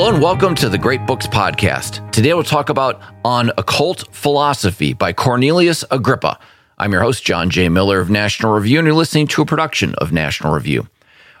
Hello and welcome to the Great Books Podcast. Today we'll talk about On Occult Philosophy by Cornelius Agrippa. I'm your host, John J. Miller of National Review, and you're listening to a production of National Review.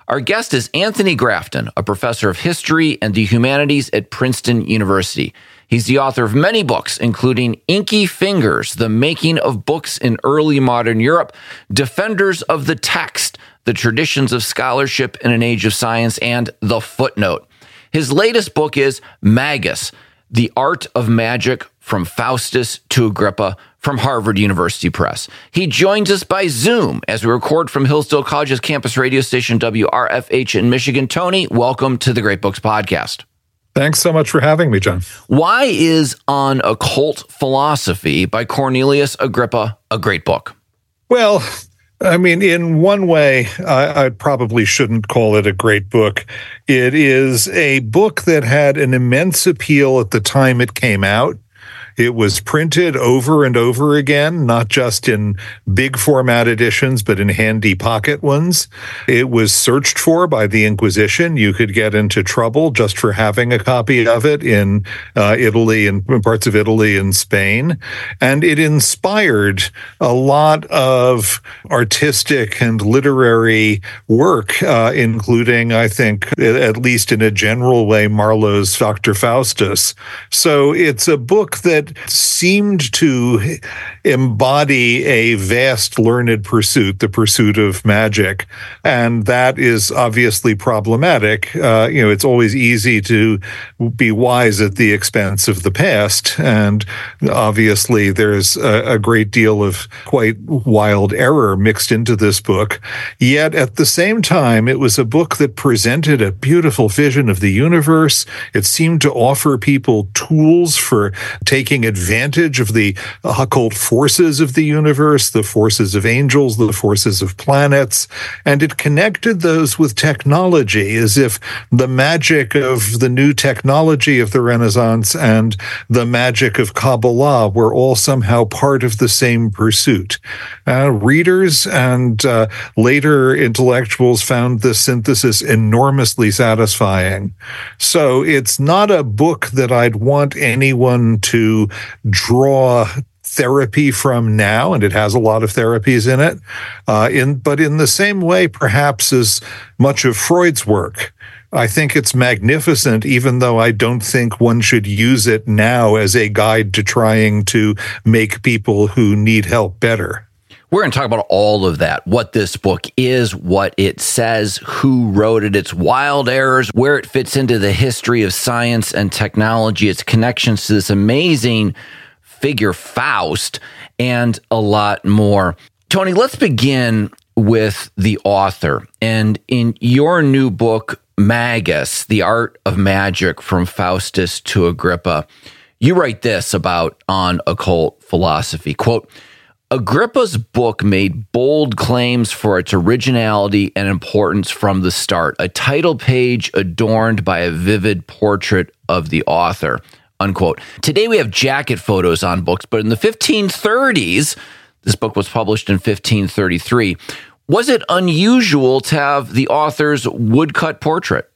Our guest is Anthony Grafton, a professor of history and the humanities at Princeton University. He's the author of many books, including Inky Fingers, The Making of Books in Early Modern Europe, Defenders of the Text, The Traditions of Scholarship in an Age of Science, and The Footnote. His latest book is Magus, The Art of Magic from Faustus to Agrippa from Harvard University Press. He joins us by Zoom as we record from Hillsdale College's campus radio station WRFH in Michigan. Tony, welcome to the Great Books Podcast. Thanks so much for having me, John. Why is On Occult Philosophy by Cornelius Agrippa a great book? Well, I mean, in one way, I, I, probably shouldn't call it a great book. It is a book that had an immense appeal at the time it came out. It was printed over and over again, not just in big format editions, but in handy pocket ones. It was searched for by the Inquisition. You could get into trouble just for having a copy of it in uh, Italy and parts of Italy and Spain. And it inspired a lot of artistic and literary work, uh, including, I think, at least in a general way, Marlowe's Dr. Faustus. So it's a book that seemed to embody a vast learned pursuit, the pursuit of magic. And that is obviously problematic. Uh, you know, it's always easy to be wise at the expense of the past. And obviously, there's a, a great deal of quite wild error mixed into this book. Yet at the same time, it was a book that presented a beautiful vision of the universe. It seemed to offer people tools for taking advantage of the occult forces of the universe, the forces of angels, the forces of planets, and it connected those with technology as if the magic of the new technology of the Renaissance and the magic of Kabbalah were all somehow part of the same pursuit. Uh, readers and uh, later intellectuals found this synthesis enormously satisfying. So it's not a book that I'd want anyone to draw therapy from now, and it has a lot of therapies in it. Uh, in but in the same way, perhaps as much of Freud's work. I think it's magnificent, even though I don't think one should use it now as a guide to trying to make people who need help better. We're going to talk about all of that what this book is, what it says, who wrote it, its wild errors, where it fits into the history of science and technology, its connections to this amazing figure Faust, and a lot more. Tony, let's begin with the author. And in your new book, Magus, The Art of Magic from Faustus to Agrippa, you write this about on occult philosophy. Quote, Agrippa's book made bold claims for its originality and importance from the start, a title page adorned by a vivid portrait of the author unquote. Today we have jacket photos on books, but in the 1530s, this book was published in 1533. Was it unusual to have the author's woodcut portrait?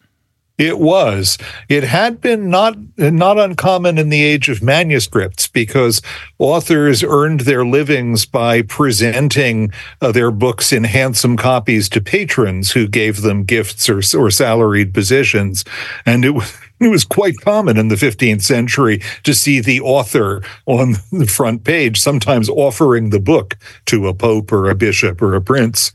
It was. It had been not not uncommon in the age of manuscripts because authors earned their livings by presenting uh, their books in handsome copies to patrons who gave them gifts or, or salaried positions, and it was it was quite common in the 15th century to see the author on the front page, sometimes offering the book to a pope or a bishop or a prince.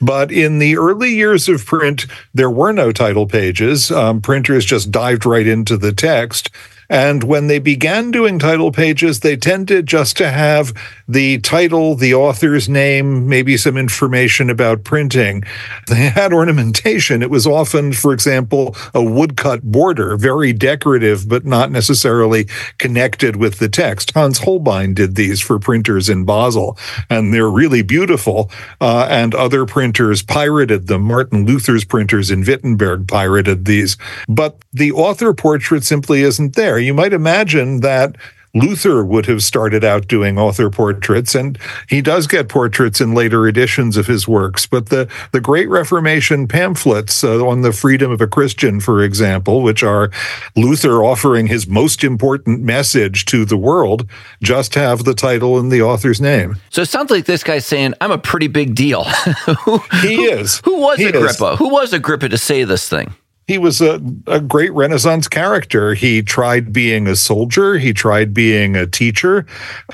But in the early years of print, there were no title pages. Um, printers just dived right into the text. And when they began doing title pages, they tended just to have the title, the author's name, maybe some information about printing. They had ornamentation. It was often, for example, a woodcut border, very decorative, but not necessarily connected with the text. Hans Holbein did these for printers in Basel, and they're really beautiful. Uh, and other printers pirated them. Martin Luther's printers in Wittenberg pirated these. But the author portrait simply isn't there. You might imagine that Luther would have started out doing author portraits, and he does get portraits in later editions of his works. But the, the Great Reformation pamphlets uh, on the freedom of a Christian, for example, which are Luther offering his most important message to the world, just have the title and the author's name. So it sounds like this guy's saying, I'm a pretty big deal. he is. Who was he Agrippa? Is. Who was Agrippa to say this thing? He was a, a great Renaissance character. He tried being a soldier. He tried being a teacher.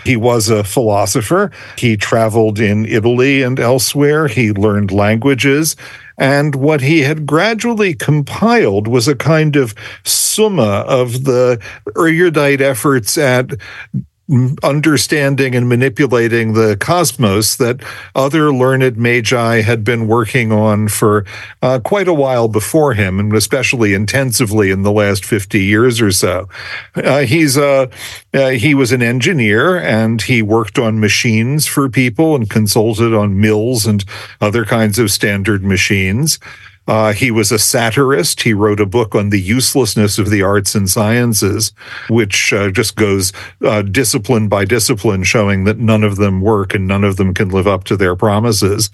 He was a philosopher. He traveled in Italy and elsewhere. He learned languages. And what he had gradually compiled was a kind of summa of the erudite efforts at understanding and manipulating the cosmos that other learned magi had been working on for uh, quite a while before him, and especially intensively in the last 50 years or so. Uh, he's a, uh, he was an engineer and he worked on machines for people and consulted on mills and other kinds of standard machines. Uh, he was a satirist. He wrote a book on the uselessness of the arts and sciences, which uh, just goes uh, discipline by discipline, showing that none of them work and none of them can live up to their promises.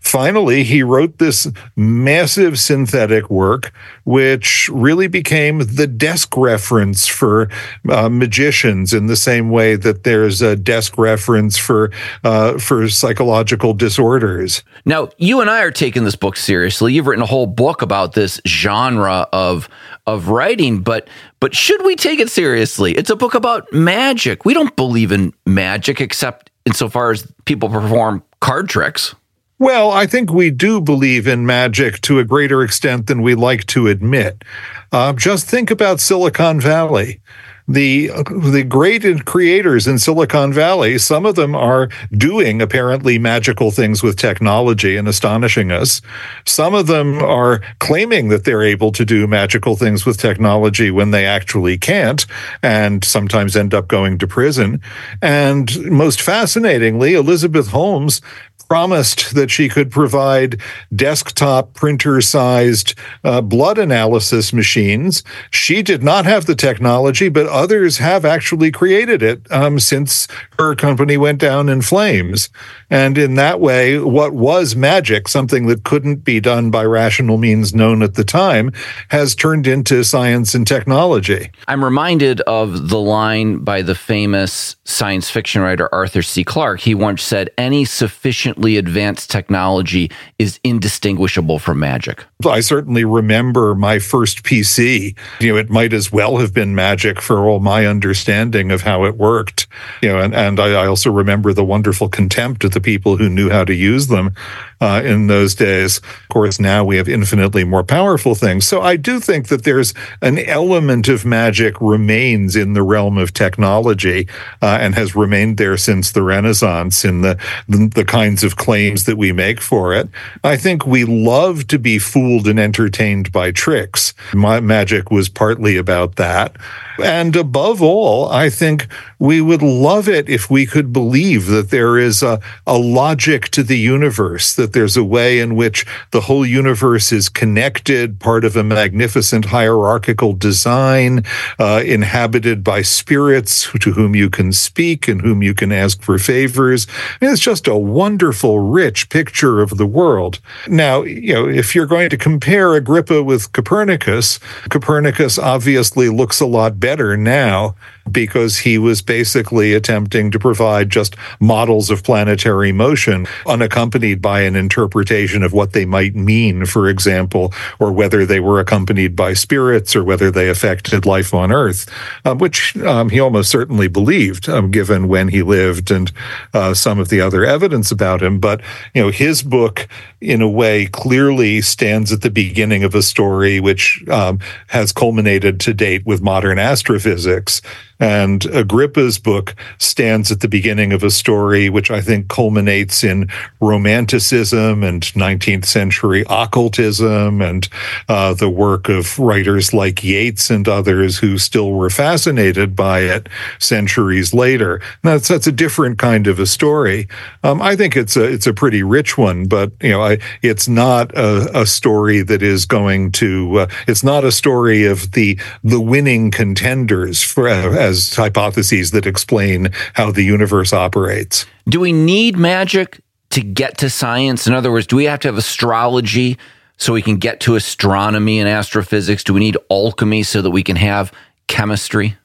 Finally, he wrote this massive synthetic work, which really became the desk reference for uh, magicians in the same way that there's a desk reference for uh, for psychological disorders. Now, you and I are taking this book seriously. You've written a whole book about this genre of of writing, but but should we take it seriously? It's a book about magic. We don't believe in magic except insofar as people perform card tricks. Well, I think we do believe in magic to a greater extent than we like to admit. Uh, just think about Silicon Valley. The the great creators in Silicon Valley, some of them are doing apparently magical things with technology and astonishing us. Some of them are claiming that they're able to do magical things with technology when they actually can't, and sometimes end up going to prison. And most fascinatingly, Elizabeth Holmes promised that she could provide desktop printer sized uh, blood analysis machines. She did not have the technology, but others have actually created it um, since her company went down in flames. And in that way, what was magic, something that couldn't be done by rational means known at the time, has turned into science and technology. I'm reminded of the line by the famous science fiction writer Arthur C. Clarke. He once said, Any sufficiently advanced technology is indistinguishable from magic. I certainly remember my first PC. You know, it might as well have been magic for all my understanding of how it worked. You know, and, and I, I also remember the wonderful contempt of the people who knew how to use them uh, in those days. Of course, now we have infinitely more powerful things. So I do think that there's an element of magic remains in the realm of technology uh, and has remained there since the Renaissance in the, the, the kinds of claims that we make for it. I think we love to be fooled and entertained by tricks. My magic was partly about that. And above all, I think we would love it if we could believe that there is a, a logic to the universe, that there's a way in which the whole universe is connected, part of a magnificent hierarchical design, uh, inhabited by spirits to whom you can speak and whom you can ask for favors. And it's just a wonderful, rich picture of the world. Now, you know, if you're going to compare Agrippa with Copernicus, Copernicus obviously looks a lot better now because he was basically attempting to provide just models of planetary motion unaccompanied by an interpretation of what they might mean, for example, or whether they were accompanied by spirits or whether they affected life on Earth, um, which um, he almost certainly believed, um, given when he lived and uh, some of the other evidence about him. But, you know, his book, in a way, clearly stands at the beginning of a story which um, has culminated to date with modern astrophysics. And Agrippa's book stands at the beginning of a story which I think culminates in romanticism and 19th century occultism and uh, the work of writers like Yeats and others who still were fascinated by it centuries later. That's that's a different kind of a story. Um, I think it's a it's a pretty rich one, but you know, I, it's not a, a, story that is going to. Uh, it's not a story of the the winning contenders for uh, as hypotheses that explain how the universe operates. Do we need magic to get to science? In other words, do we have to have astrology so we can get to astronomy and astrophysics? Do we need alchemy so that we can have chemistry?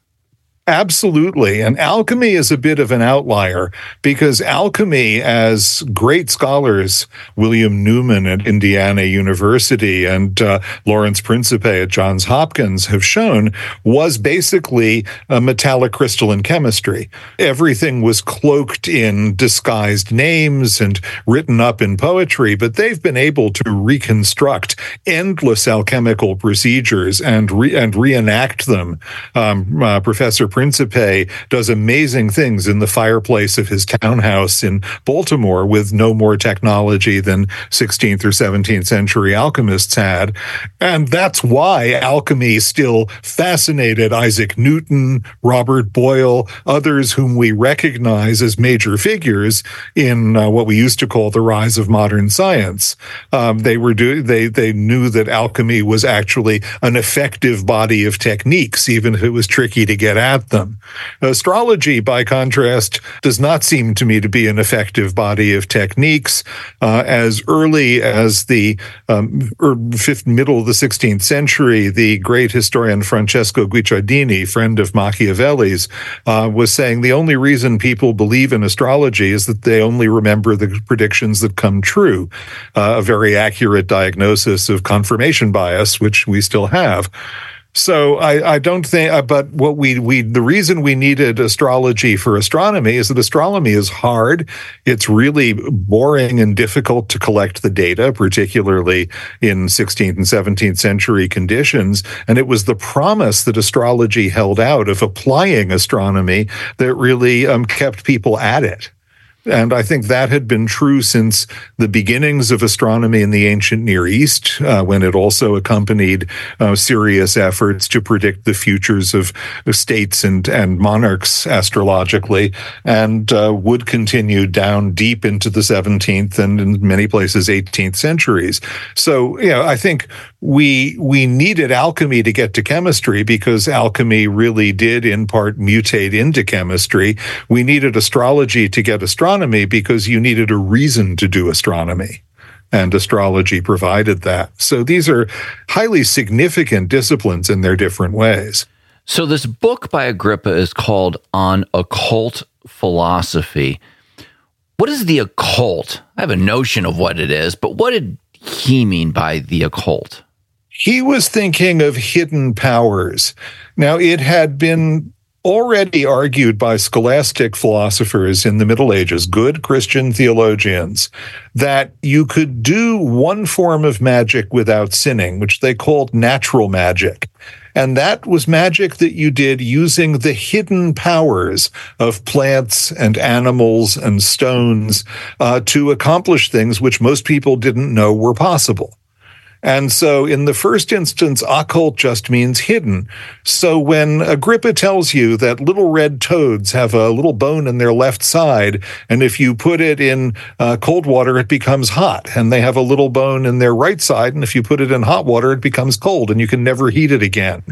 Absolutely. And alchemy is a bit of an outlier because alchemy, as great scholars, William Newman at Indiana University and uh, Lawrence Principe at Johns Hopkins have shown, was basically a metallic crystalline chemistry. Everything was cloaked in disguised names and written up in poetry, but they've been able to reconstruct endless alchemical procedures and, re- and reenact them. Um, uh, Professor Principe does amazing things in the fireplace of his townhouse in Baltimore with no more technology than 16th or 17th century alchemists had. And that's why alchemy still fascinated Isaac Newton, Robert Boyle, others whom we recognize as major figures in uh, what we used to call the rise of modern science. Um, they were do- they they knew that alchemy was actually an effective body of techniques, even if it was tricky to get at them. Astrology, by contrast, does not seem to me to be an effective body of techniques. Uh, as early as the um, er, fifth, middle of the 16th century, the great historian Francesco Guicciardini, friend of Machiavelli's, uh, was saying the only reason people believe in astrology is that they only remember the predictions that come true. Uh, a very accurate diagnosis of confirmation bias, which we still have. So I, I don't think, uh, but what we, we, the reason we needed astrology for astronomy is that astronomy is hard. It's really boring and difficult to collect the data, particularly in 16th and 17th century conditions. And it was the promise that astrology held out of applying astronomy that really um, kept people at it. And I think that had been true since the beginnings of astronomy in the ancient Near East, uh, when it also accompanied uh, serious efforts to predict the futures of, states and, and monarchs astrologically, and uh, would continue down deep into the 17th and in many places 18th centuries. So, you know, I think we we needed alchemy to get to chemistry because alchemy really did in part mutate into chemistry. We needed astrology to get astronomy because you needed a reason to do astronomy. And astrology provided that. So these are highly significant disciplines in their different ways. So this book by Agrippa is called On Occult Philosophy. What is the occult? I have a notion of what it is, but what did he mean by the occult? He was thinking of hidden powers. Now, it had been already argued by scholastic philosophers in the Middle Ages, good Christian theologians, that you could do one form of magic without sinning, which they called natural magic. And that was magic that you did using the hidden powers of plants and animals and stones uh, to accomplish things which most people didn't know were possible. And so in the first instance, occult just means hidden. So when Agrippa tells you that little red toads have a little bone in their left side, and if you put it in uh, cold water, it becomes hot, and they have a little bone in their right side, and if you put it in hot water, it becomes cold, and you can never heat it again.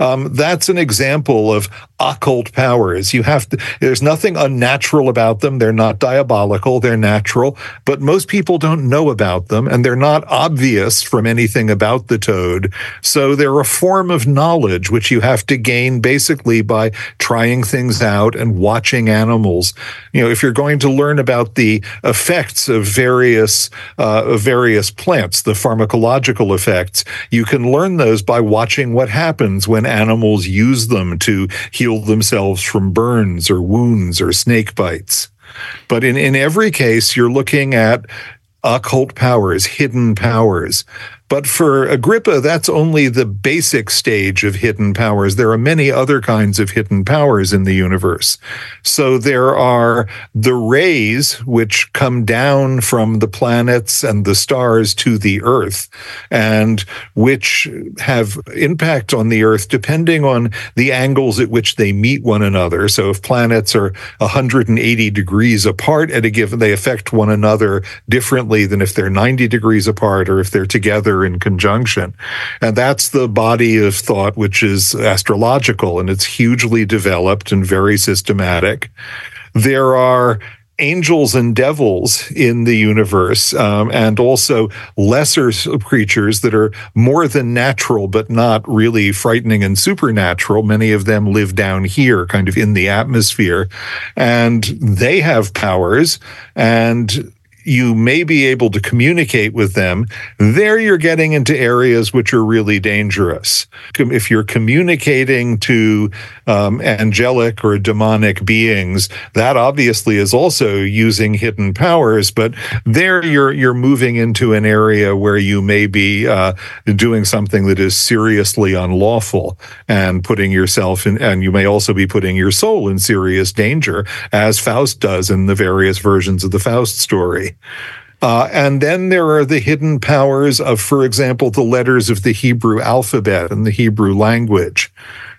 Um, that's an example of occult powers. You have to, there's nothing unnatural about them. They're not diabolical. They're natural, but most people don't know about them, and they're not obvious from any anything about the toad. So they're a form of knowledge which you have to gain basically by trying things out and watching animals. You know, if you're going to learn about the effects of various uh, of various plants, the pharmacological effects, you can learn those by watching what happens when animals use them to heal themselves from burns or wounds or snake bites. But in, in every case, you're looking at occult powers, hidden powers. But for Agrippa, that's only the basic stage of hidden powers. There are many other kinds of hidden powers in the universe. So there are the rays which come down from the planets and the stars to the earth and which have impact on the earth depending on the angles at which they meet one another. So if planets are 180 degrees apart at a given, they affect one another differently than if they're 90 degrees apart or if they're together together in conjunction. And that's the body of thought which is astrological and it's hugely developed and very systematic. There are angels and devils in the universe, um, and also lesser creatures that are more than natural, but not really frightening and supernatural. Many of them live down here, kind of in the atmosphere, and they have powers. And you may be able to communicate with them, there you're getting into areas which are really dangerous. If you're communicating to um, angelic or demonic beings, that obviously is also using hidden powers, but there you're you're moving into an area where you may be uh, doing something that is seriously unlawful and putting yourself in, and you may also be putting your soul in serious danger, as Faust does in the various versions of the Faust story. Uh, and then there are the hidden powers of, for example, the letters of the Hebrew alphabet and the Hebrew language.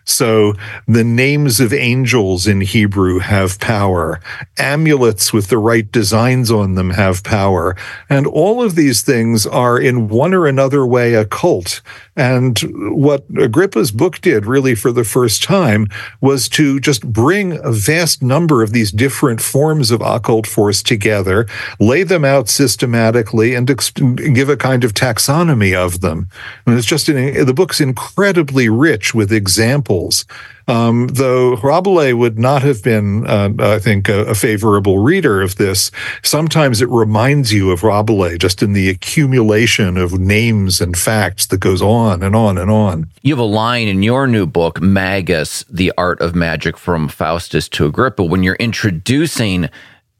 So the names of angels in Hebrew have power. Amulets with the right designs on them have power. And all of these things are in one or another way occult. And what Agrippa's book did really for the first time was to just bring a vast number of these different forms of occult force together, lay them out systematically, and give a kind of taxonomy of them. And it's just, an, the book's incredibly rich with examples Um, though Rabelais would not have been, uh, I think, a, a, favorable reader of this, sometimes it reminds you of Rabelais just in the accumulation of names and facts that goes on and on and on. You have a line in your new book, Magus, The Art of Magic from Faustus to Agrippa, when you're introducing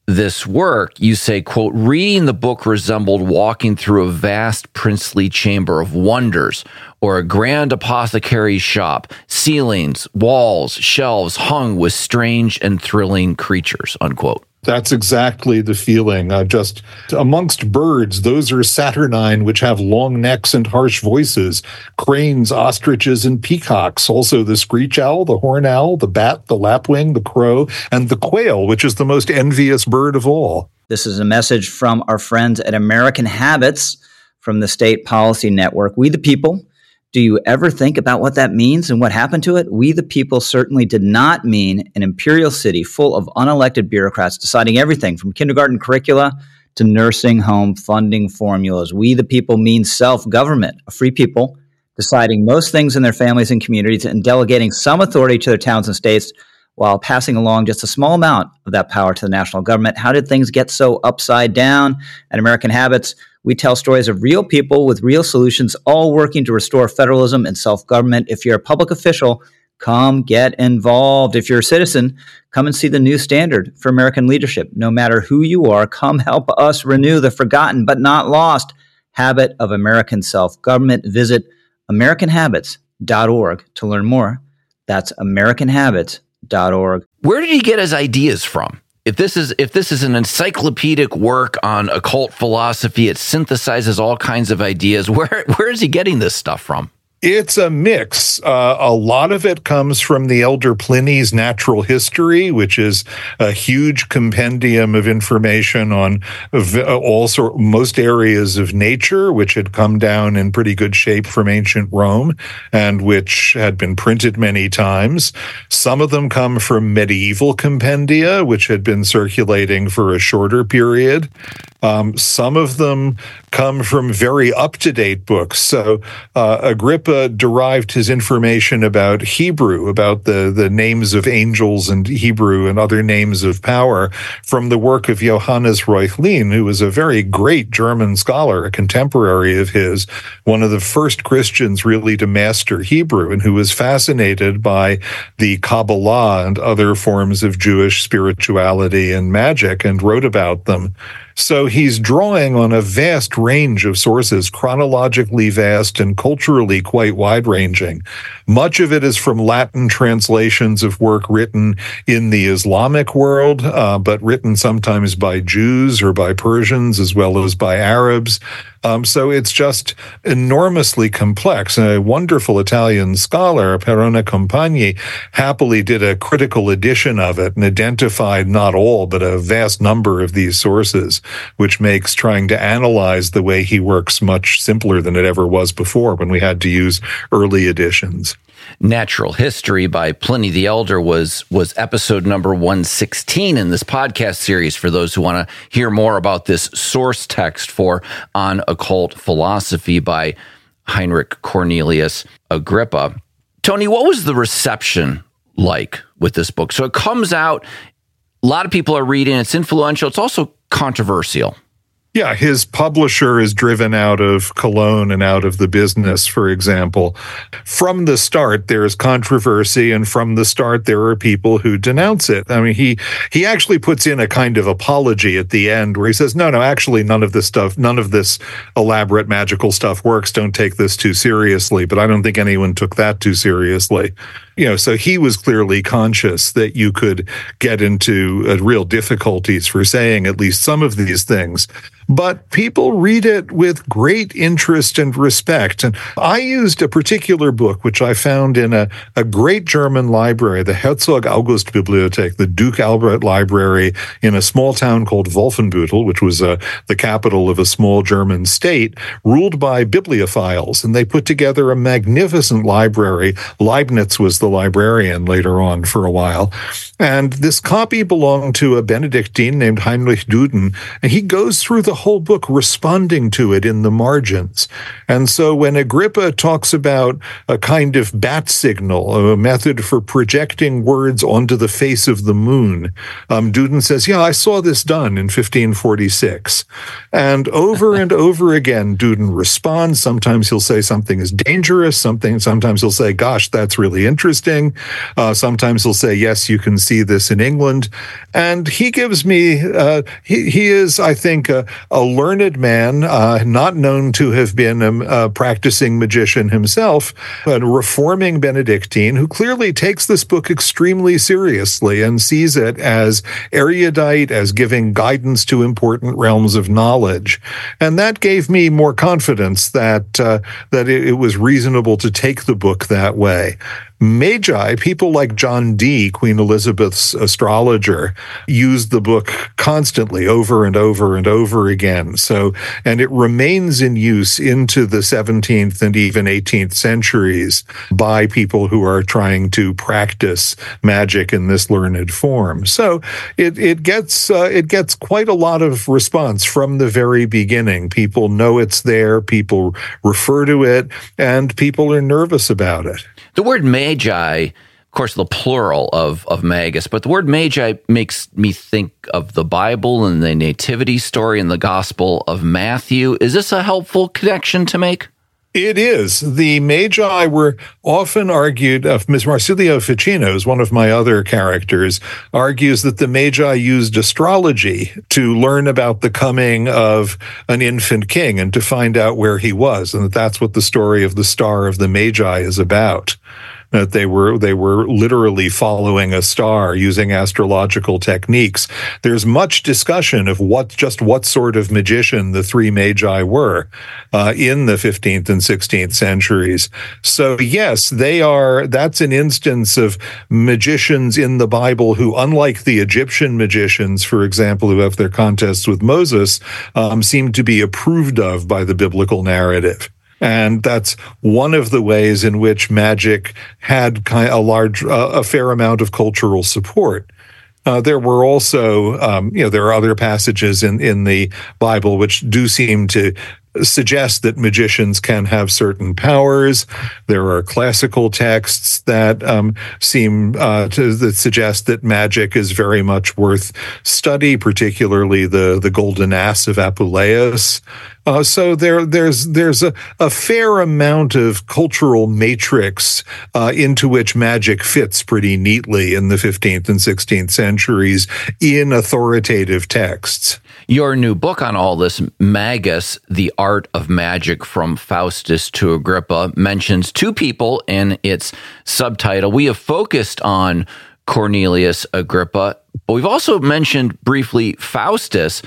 this work, you say, quote, reading the book resembled walking through a vast princely chamber of wonders or a grand apothecary's shop, ceilings, walls, shelves hung with strange and thrilling creatures, unquote. That's exactly the feeling. Uh, just amongst birds, those are saturnine, which have long necks and harsh voices. Cranes, ostriches, and peacocks. Also, the screech owl, the horn owl, the bat, the lapwing, the crow, and the quail, which is the most envious bird of all. This is a message from our friends at American Habits from the State Policy Network. We the people do you ever think about what that means and what happened to it? We, the people, certainly did not mean an imperial city full of unelected bureaucrats deciding everything from kindergarten curricula to nursing home funding formulas. We, the people, mean self government, a free people deciding most things in their families and communities and delegating some authority to their towns and states while passing along just a small amount of that power to the national government. How did things get so upside down? At American Habits, we tell stories of real people with real solutions, all working to restore federalism and self government. If you're a public official, come get involved. If you're a citizen, come and see the new standard for American leadership. No matter who you are, come help us renew the forgotten but not lost habit of American self government. Visit AmericanHabits.org to learn more. That's AmericanHabits.org. Where did he get his ideas from? If this is if this is an encyclopedic work on occult philosophy, it synthesizes all kinds of ideas. Where where is he getting this stuff from? It's a mix. Uh, a lot of it comes from the elder Pliny's Natural History, which is a huge compendium of information on all sort, most areas of nature, which had come down in pretty good shape from ancient Rome and which had been printed many times. Some of them come from medieval compendia, which had been circulating for a shorter period. Um, some of them come from very up to date books. So uh, Agrippa derived his information about Hebrew, about the, the names of angels and Hebrew and other names of power from the work of Johannes Reuchlin, who was a very great German scholar, a contemporary of his, one of the first Christians really to master Hebrew, and who was fascinated by the Kabbalah and other forms of Jewish spirituality and magic and wrote about them. So he's drawing on a vast range of sources, chronologically vast and culturally quite wide ranging. Much of it is from Latin translations of work written in the Islamic world, uh, but written sometimes by Jews or by Persians as well as by Arabs. Um, so it's just enormously complex. And a wonderful Italian scholar, Perrone Compagni, happily did a critical edition of it and identified not all, but a vast number of these sources, which makes trying to analyze the way he works much simpler than it ever was before when we had to use early editions. Natural History by Pliny the Elder was was episode number 116 in this podcast series for those who want to hear more about this source text for On Occult Philosophy by Heinrich Cornelius Agrippa. Tony, what was the reception like with this book? So it comes out a lot of people are reading, it's influential, it's also controversial. Yeah, his publisher is driven out of Cologne and out of the business, for example. From the start, there is controversy, and from the start, there are people who denounce it. I mean, he he actually puts in a kind of apology at the end where he says, "No, no, actually, none of this stuff, none of this elaborate magical stuff works. Don't take this too seriously." But I don't think anyone took that too seriously you know, so he was clearly conscious that you could get into uh, real difficulties for saying at least some of these things but people read it with great interest and respect. And I used a particular book, which I found in a, a great German library, the Herzog August Bibliothek, the Duke Albert Library in a small town called Wolfenbüttel, which was uh, the capital of a small German state, ruled by bibliophiles. And they put together a magnificent library. Leibniz was the librarian later on for a while. And this copy belonged to a Benedictine named Heinrich Duden. And he goes through the whole book responding to it in the margins. And so when Agrippa talks about a kind of bat signal, a method for projecting words onto the face of the moon, um, Duden says, Yeah, I saw this done in 1546. And over and over again, Duden responds. Sometimes he'll say something is dangerous, something, sometimes he'll say, Gosh, that's really interesting. Uh, sometimes he'll say, Yes, you can see this in England. And he gives me, uh, he, he is, I think, a, a learned man, uh, not known to have been a, a, practicing magician himself, a reforming Benedictine who clearly takes this book extremely seriously and sees it as erudite, as giving guidance to important realms of knowledge. And that gave me more confidence that uh, that it, it was reasonable to take the book that way. Magi, people like John Dee, Queen Elizabeth's astrologer, used the book constantly over and over and over again. So, and it remains in use into the 17th and even 18th centuries by people who are trying to practice magic in this learned form. So it, it gets, uh, it gets quite a lot of response from the very beginning. People know it's there. People refer to it and people are nervous about it. The word magi, of course, the plural of, of magus, but the word magi makes me think of the Bible and the nativity story and the Gospel of Matthew. Is this a helpful connection to make? It is. The Magi were often argued, uh, Ms. Marsilio Ficino is one of my other characters, argues that the Magi used astrology to learn about the coming of an infant king and to find out where he was, and that that's what the story of the Star of the Magi is about that they were they were literally following a star using astrological techniques. There's much discussion of what just what sort of magician the three magi were uh, in the 15th and 16th centuries. So yes, they are. That's an instance of magicians in the Bible who, unlike the Egyptian magicians, for example, who have their contests with Moses, um, seem to be approved of by the biblical narrative. And that's one of the ways in which magic had a large, uh, a fair amount of cultural support. Uh, there were also, um, you know, there are other passages in, in the Bible which do seem to suggest that magicians can have certain powers. There are classical texts that um, seem uh, to that suggest that magic is very much worth study, particularly the the Golden Ass of Apuleius. Uh, so there, there's there's a, a, fair amount of cultural matrix uh, into which magic fits pretty neatly in the 15th and 16th centuries in authoritative texts. Your new book on all this, Magus, The Art of Magic from Faustus to Agrippa, mentions two people in its subtitle. We have focused on Cornelius Agrippa, but we've also mentioned briefly Faustus.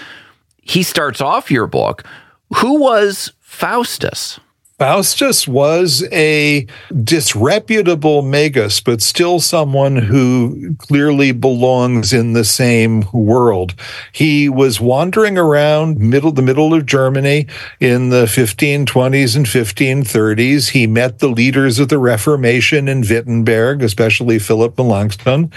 He starts off your book Who was Faustus? Faustus was a disreputable magus, but still someone who clearly belongs in the same world. He was wandering around middle the middle of Germany in the 1520s and 1530s. He met the leaders of the Reformation in Wittenberg, especially Philip Melanchthon.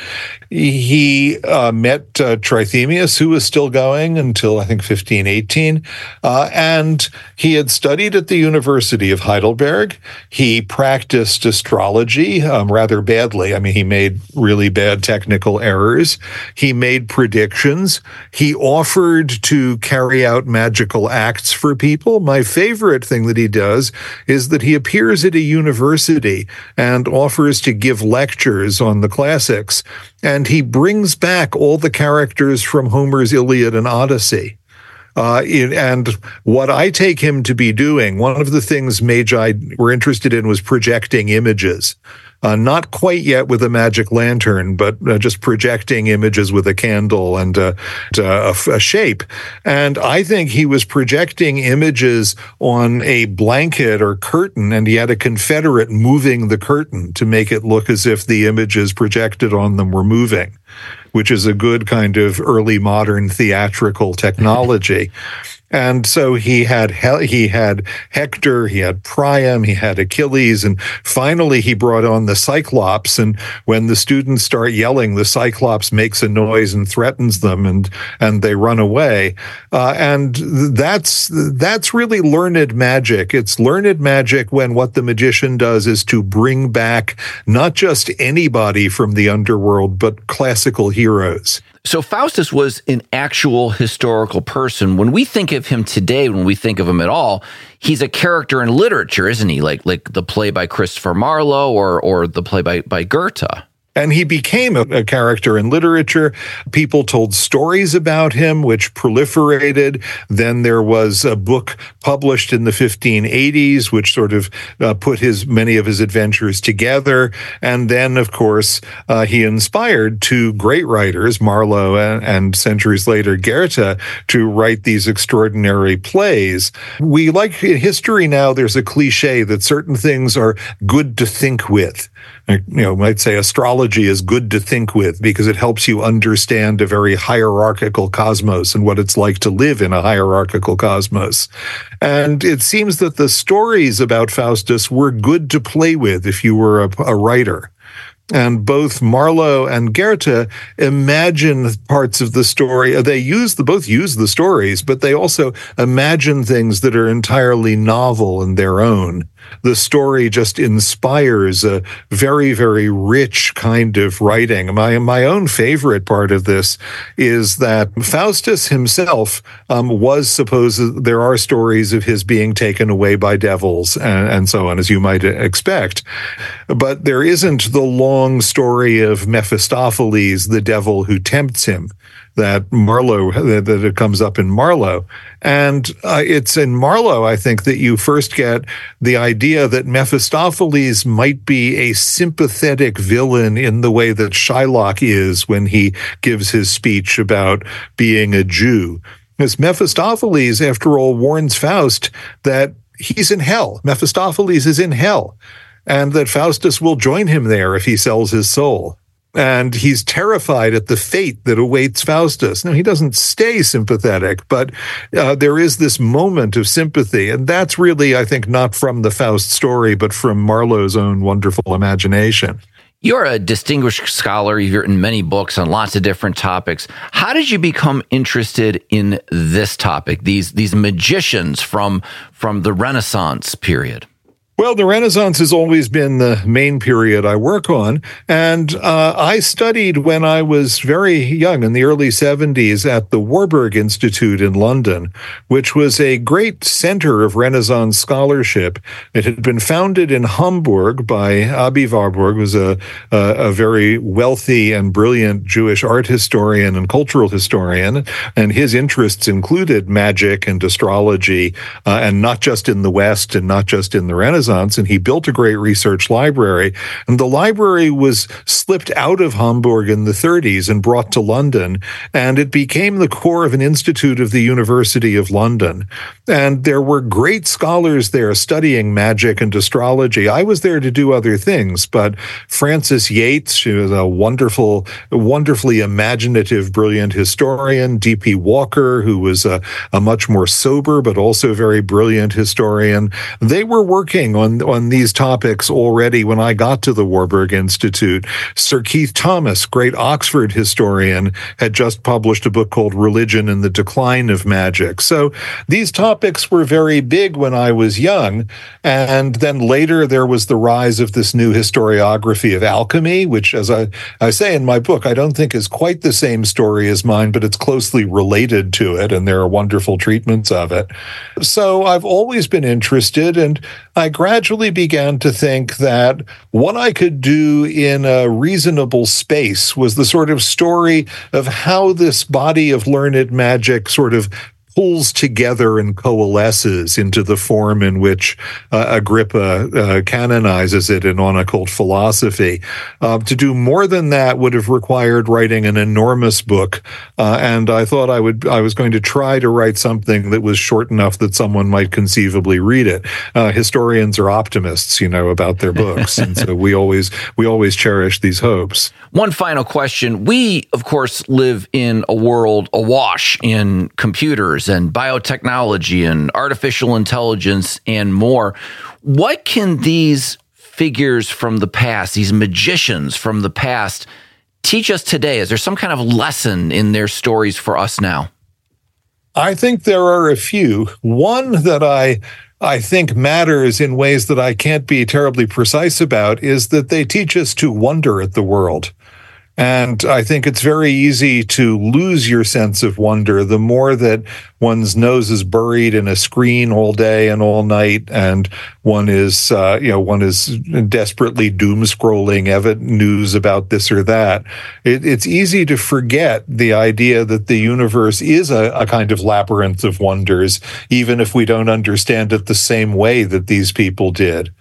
He uh, met uh, Trithemius, who was still going until I think 1518, uh, and he had studied at the University of Heidelberg. He practiced astrology um, rather badly. I mean, he made really bad technical errors. He made predictions. He offered to carry out magical acts for people. My favorite thing that he does is that he appears at a university and offers to give lectures on the classics. And he brings back all the characters from Homer's Iliad and Odyssey. Uh, and what I take him to be doing, one of the things Magi were interested in was projecting images. Uh, not quite yet with a magic lantern, but uh, just projecting images with a candle and uh, a, a, shape. And I think he was projecting images on a blanket or curtain, and he had a Confederate moving the curtain to make it look as if the images projected on them were moving which is a good kind of early modern theatrical technology. And so he had he had Hector, he had Priam, he had Achilles, and finally he brought on the Cyclops. And when the students start yelling, the Cyclops makes a noise and threatens them, and and they run away. Uh, and that's that's really learned magic. It's learned magic when what the magician does is to bring back not just anybody from the underworld, but classical heroes. So Faustus was an actual historical person. When we think of him today, when we think of him at all, he's a character in literature, isn't he? Like like the play by Christopher Marlowe or or the play by by Goethe. And he became a, a, character in literature. People told stories about him, which proliferated. Then there was a book published in the 1580s, which sort of uh, put his many of his adventures together. And then, of course, uh, he inspired two great writers, Marlowe and, and centuries later Goethe, to write these extraordinary plays. We like in history now, there's a cliche that certain things are good to think with you know, might say astrology is good to think with because it helps you understand a very hierarchical cosmos and what it's like to live in a hierarchical cosmos. And it seems that the stories about Faustus were good to play with if you were a, a writer. And both Marlowe and Goethe imagine parts of the story. They use the both use the stories, but they also imagine things that are entirely novel in their own the story just inspires a very, very rich kind of writing. My my own favorite part of this is that Faustus himself um, was supposed. There are stories of his being taken away by devils and, and so on, as you might expect, but there isn't the long story of Mephistopheles, the devil who tempts him that Marlowe that, that it comes up in Marlowe, and uh, it's in Marlowe I think that you first get the idea that Mephistopheles might be a sympathetic villain in the way that Shylock is when he gives his speech about being a Jew. Because Mephistopheles, after all, warns Faust that he's in hell. Mephistopheles is in hell, and that Faustus will join him there if he sells his soul and he's terrified at the fate that awaits Faustus. Now, he doesn't stay sympathetic, but uh, there is this moment of sympathy. And that's really, I think, not from the Faust story, but from Marlowe's own wonderful imagination. You're a distinguished scholar. You've written many books on lots of different topics. How did you become interested in this topic? These these magicians from from the Renaissance period. Well, the Renaissance has always been the main period I work on. And uh, I studied when I was very young in the early 70s at the Warburg Institute in London, which was a great center of Renaissance scholarship. It had been founded in Hamburg by Aby Warburg, who was a, a, a very wealthy and brilliant Jewish art historian and cultural historian. And his interests included magic and astrology, uh, and not just in the West and not just in the Renaissance Renaissance and he built a great research library. And the library was slipped out of Hamburg in the 30s and brought to London. And it became the core of an institute of the University of London. And there were great scholars there studying magic and astrology. I was there to do other things, but Frances Yates, she was a wonderful, wonderfully imaginative, brilliant historian. D.P. Walker, who was a, a much more sober but also very brilliant historian. They were working on, on these topics already when I got to the Warburg Institute. Sir Keith Thomas, great Oxford historian, had just published a book called Religion and the Decline of Magic. So these topics were very big when I was young. And then later there was the rise of this new historiography of alchemy, which, as I, I say in my book, I don't think is quite the same story as mine, but it's closely related to it. And there are wonderful treatments of it. So I've always been interested, and I gradually began to think that what I could do in a reasonable space was the sort of story of how this body of learned magic sort of pulls together and coalesces into the form in which uh, Agrippa uh, canonizes it in On Occult Philosophy. Uh, to do more than that would have required writing an enormous book, uh, and I thought I would I was going to try to write something that was short enough that someone might conceivably read it. Uh, historians are optimists, you know, about their books, and so we always we always cherish these hopes. One final question: We, of course, live in a world awash in computers and biotechnology and artificial intelligence and more. What can these figures from the past, these magicians from the past, teach us today? Is there some kind of lesson in their stories for us now? I think there are a few. One that I I think matters in ways that I can't be terribly precise about is that they teach us to wonder at the world. And I think it's very easy to lose your sense of wonder the more that one's nose is buried in a screen all day and all night, and one is, uh, you know, one is desperately doom scrolling ev- news about this or that. It, it's easy to forget the idea that the universe is a, a kind of labyrinth of wonders, even if we don't understand it the same way that these people did.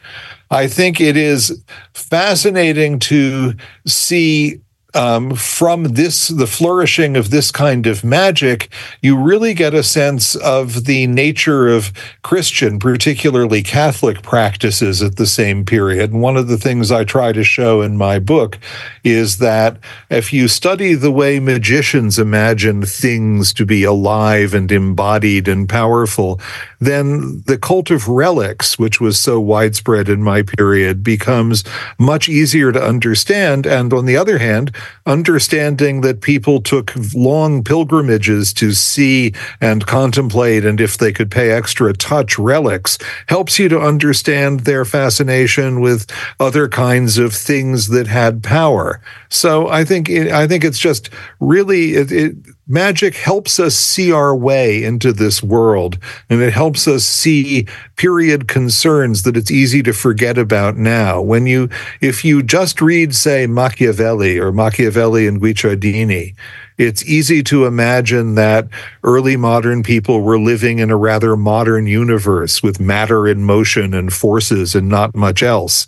I think it is fascinating to see um, from this, the flourishing of this kind of magic, you really get a sense of the nature of Christian, particularly Catholic practices at the same period. And one of the things I try to show in my book is that if you study the way magicians imagine things to be alive and embodied and powerful, then the cult of relics, which was so widespread in my period, becomes much easier to understand. And on the other hand, understanding that people took long pilgrimages to see and contemplate, and if they could pay extra, touch relics, helps you to understand their fascination with other kinds of things that had power. So I think I think it's just really it, it magic helps us see our way into this world and it helps us see period concerns that it's easy to forget about now. When you if you just read say machiavelli or machiavelli and guicciardini it's easy to imagine that early modern people were living in a rather modern universe with matter in motion and forces and not much else.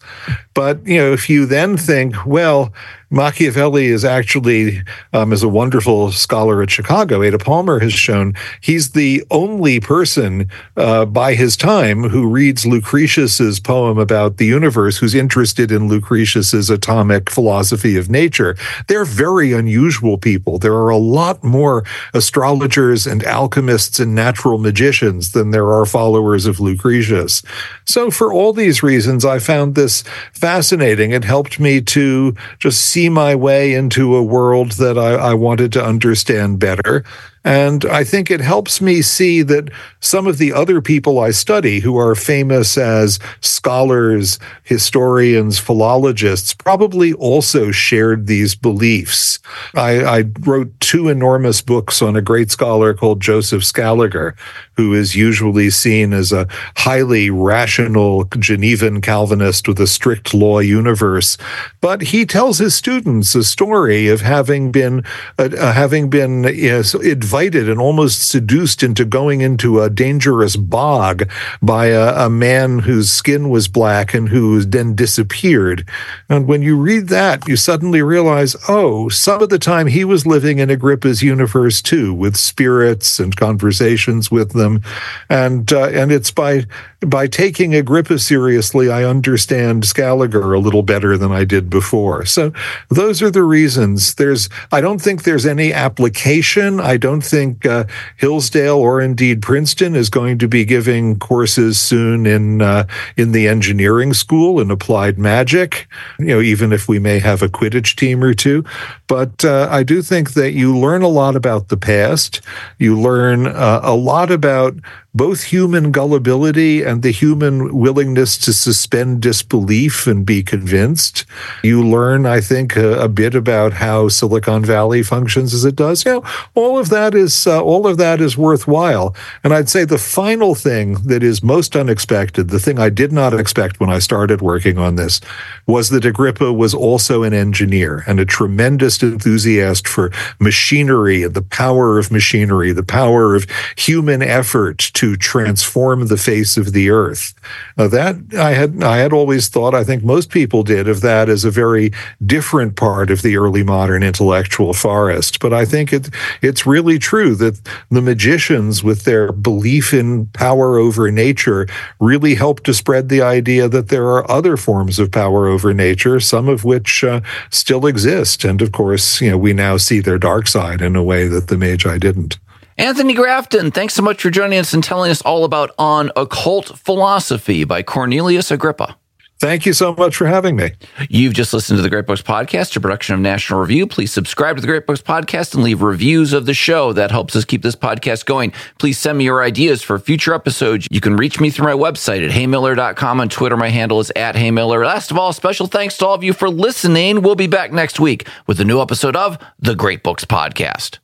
But, you know, if you then think, well, Machiavelli is actually, um, a wonderful scholar at Chicago, Ada Palmer has shown, he's the only person uh, by his time who reads Lucretius's poem about the universe, who's interested in Lucretius's atomic philosophy of nature. They're very unusual people. There are a lot more astrologers and alchemists and natural magicians than there are followers of Lucretius. So, for all these reasons, I found this fascinating. It helped me to just see my way into a world that I, I wanted to understand better. And I think it helps me see that some of the other people I study who are famous as scholars, historians, philologists probably also shared these beliefs. I, I wrote two enormous books on a great scholar called Joseph Scaliger, who is usually seen as a highly rational Genevan Calvinist with a strict law universe. But he tells his students a story of having been, uh, having been know, advised invited and almost seduced into going into a dangerous bog by a, a man whose skin was black and who then disappeared. And when you read that, you suddenly realize, oh, some of the time he was living in Agrippa's universe too, with spirits and conversations with them, and uh, and it's by by taking Agrippa seriously, I understand Scaliger a little better than I did before. So those are the reasons. There's, I don't think there's any application. I don't think uh, Hillsdale or indeed Princeton is going to be giving courses soon in uh, in the engineering school in applied magic. You know, even if we may have a Quidditch team or two, but uh, I do think that you learn a lot about the past. You learn uh, a lot about both human gullibility and the human willingness to suspend disbelief and be convinced. You learn, I think, a, a bit about how Silicon Valley functions as it does. You know, all of that is uh, all of that is worthwhile. And I'd say the final thing that is most unexpected, the thing I did not expect when I started working on this, was that Agrippa was also an engineer and a tremendous enthusiast for machinery and the power of machinery, the power of human effort to transform the face of the earth. Uh, that I had I had always thought, I think most people did, of that as a very different part of the early modern intellectual forest. But I think it it's really true that the magicians, with their belief in power over nature, really helped to spread the idea that there are other forms of power over nature, some of which uh, still exist. And of course, you know, we now see their dark side in a way that the Magi didn't. Anthony Grafton, thanks so much for joining us and telling us all about On Occult Philosophy by Cornelius Agrippa. Thank you so much for having me. You've just listened to the Great Books Podcast, a production of National Review. Please subscribe to the Great Books Podcast and leave reviews of the show. That helps us keep this podcast going. Please send me your ideas for future episodes. You can reach me through my website at heymiller.com. On Twitter, my handle is at heymiller. Last of all, special thanks to all of you for listening. We'll be back next week with a new episode of the Great Books Podcast.